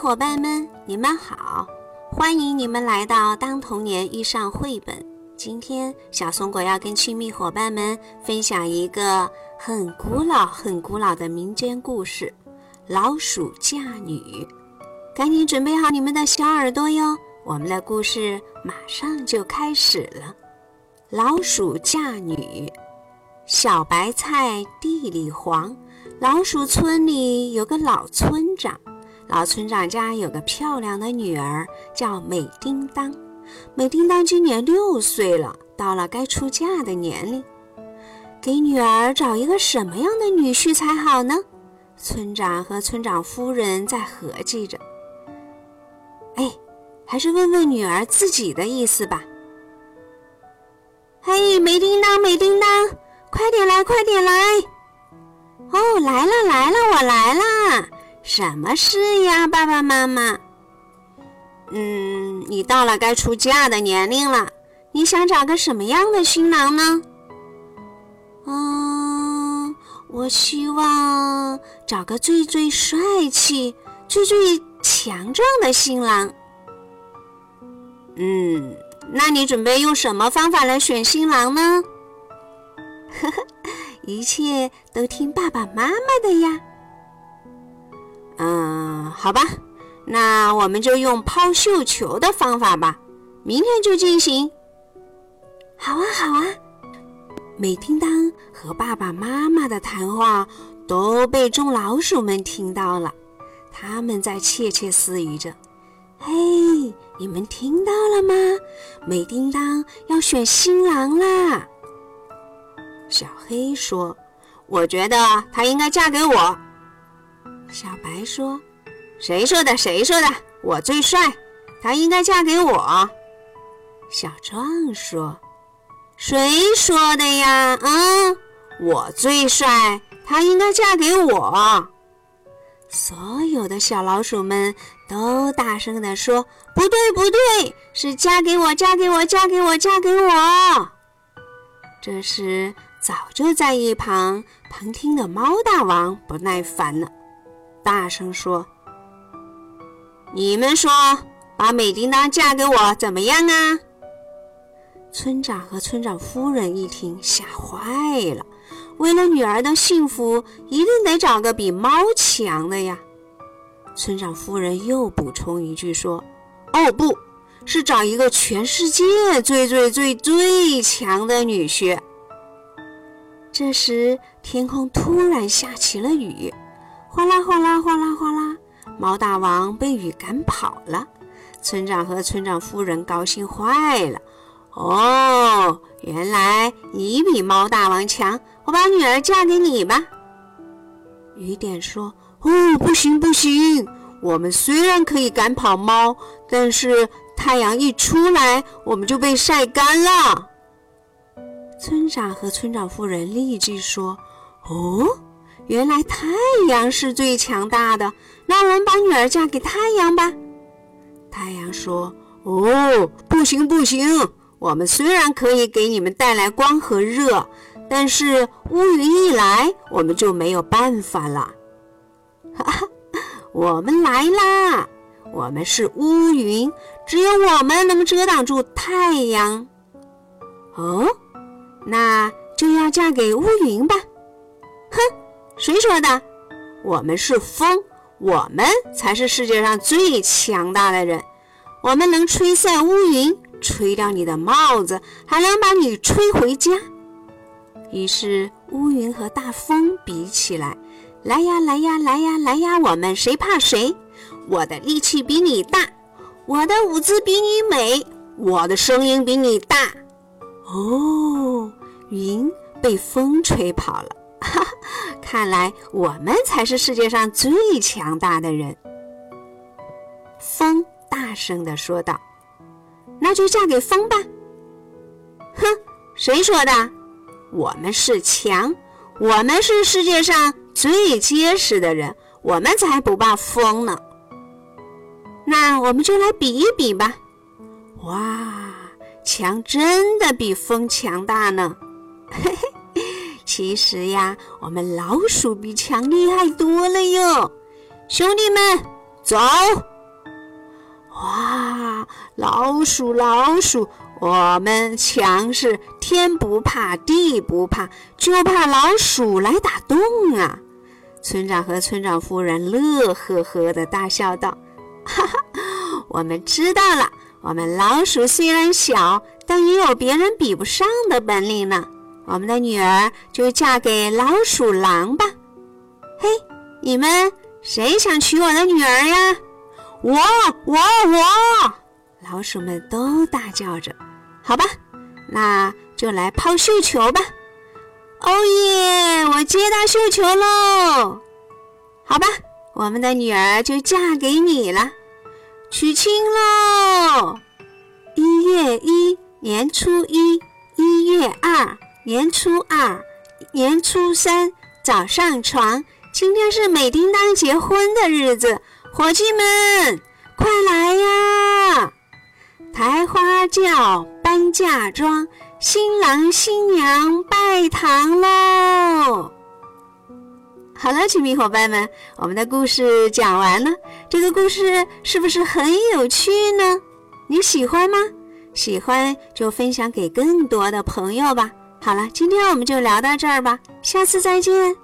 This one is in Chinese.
伙伴们，你们好！欢迎你们来到《当童年遇上绘本》。今天，小松果要跟亲密伙伴们分享一个很古老、很古老的民间故事——老鼠嫁女。赶紧准备好你们的小耳朵哟！我们的故事马上就开始了。老鼠嫁女，小白菜地里黄。老鼠村里有个老村长。老村长家有个漂亮的女儿，叫美叮当。美叮当今年六岁了，到了该出嫁的年龄。给女儿找一个什么样的女婿才好呢？村长和村长夫人在合计着。哎，还是问问女儿自己的意思吧。嘿，美叮当，美叮当，快点来，快点来！哦，来了，来了，我来啦！什么事呀，爸爸妈妈？嗯，你到了该出嫁的年龄了，你想找个什么样的新郎呢？嗯，我希望找个最最帅气、最最强壮的新郎。嗯，那你准备用什么方法来选新郎呢？呵呵，一切都听爸爸妈妈的呀。嗯，好吧，那我们就用抛绣球的方法吧，明天就进行。好啊，好啊。美叮当和爸爸妈妈的谈话都被众老鼠们听到了，他们在窃窃私语着：“嘿，你们听到了吗？美叮当要选新郎啦！”小黑说：“我觉得她应该嫁给我。”小白说：“谁说的？谁说的？我最帅，她应该嫁给我。”小壮说：“谁说的呀？嗯，我最帅，她应该嫁给我。”所有的小老鼠们都大声地说：“不对，不对，是嫁给我，嫁给我，嫁给我，嫁给我。”这时，早就在一旁旁听的猫大王不耐烦了。大声说：“你们说，把美叮当嫁给我怎么样啊？”村长和村长夫人一听，吓坏了。为了女儿的幸福，一定得找个比猫强的呀。村长夫人又补充一句说：“哦，不是找一个全世界最最最最强的女婿。”这时，天空突然下起了雨。哗啦哗啦哗啦哗啦，猫大王被雨赶跑了。村长和村长夫人高兴坏了。哦，原来你比猫大王强，我把女儿嫁给你吧。雨点说：“哦，不行不行，我们虽然可以赶跑猫，但是太阳一出来，我们就被晒干了。”村长和村长夫人立即说：“哦。”原来太阳是最强大的，那我们把女儿嫁给太阳吧。太阳说：“哦，不行不行，我们虽然可以给你们带来光和热，但是乌云一来，我们就没有办法了。”哈哈，我们来啦！我们是乌云，只有我们能遮挡住太阳。哦，那就要嫁给乌云吧。哼！谁说的？我们是风，我们才是世界上最强大的人。我们能吹散乌云，吹掉你的帽子，还能把你吹回家。于是乌云和大风比起来，来呀来呀来呀来呀，我们谁怕谁？我的力气比你大，我的舞姿比你美，我的声音比你大。哦，云被风吹跑了。哈哈，看来我们才是世界上最强大的人。风大声地说道：“那就嫁给风吧。”哼，谁说的？我们是强，我们是世界上最结实的人，我们才不怕风呢。那我们就来比一比吧。哇，墙真的比风强大呢。嘿嘿。其实呀，我们老鼠比强厉害多了哟！兄弟们，走！哇，老鼠，老鼠，我们强是天不怕地不怕，就怕老鼠来打洞啊！村长和村长夫人乐呵呵的大笑道：“哈哈，我们知道了，我们老鼠虽然小，但也有别人比不上的本领呢。我们的女儿就嫁给老鼠狼吧。嘿，你们谁想娶我的女儿呀？”我我我！老鼠们都大叫着。好吧，那就来抛绣球吧。哦耶！我接到绣球喽。好吧，我们的女儿就嫁给你了，娶亲喽。一月一，年初一；一月二，年初二；年初三，早上床。今天是美叮当结婚的日子。伙计们，快来呀！抬花轿，搬嫁妆，新郎新娘拜堂喽！好了，亲密伙伴们，我们的故事讲完了。这个故事是不是很有趣呢？你喜欢吗？喜欢就分享给更多的朋友吧。好了，今天我们就聊到这儿吧，下次再见。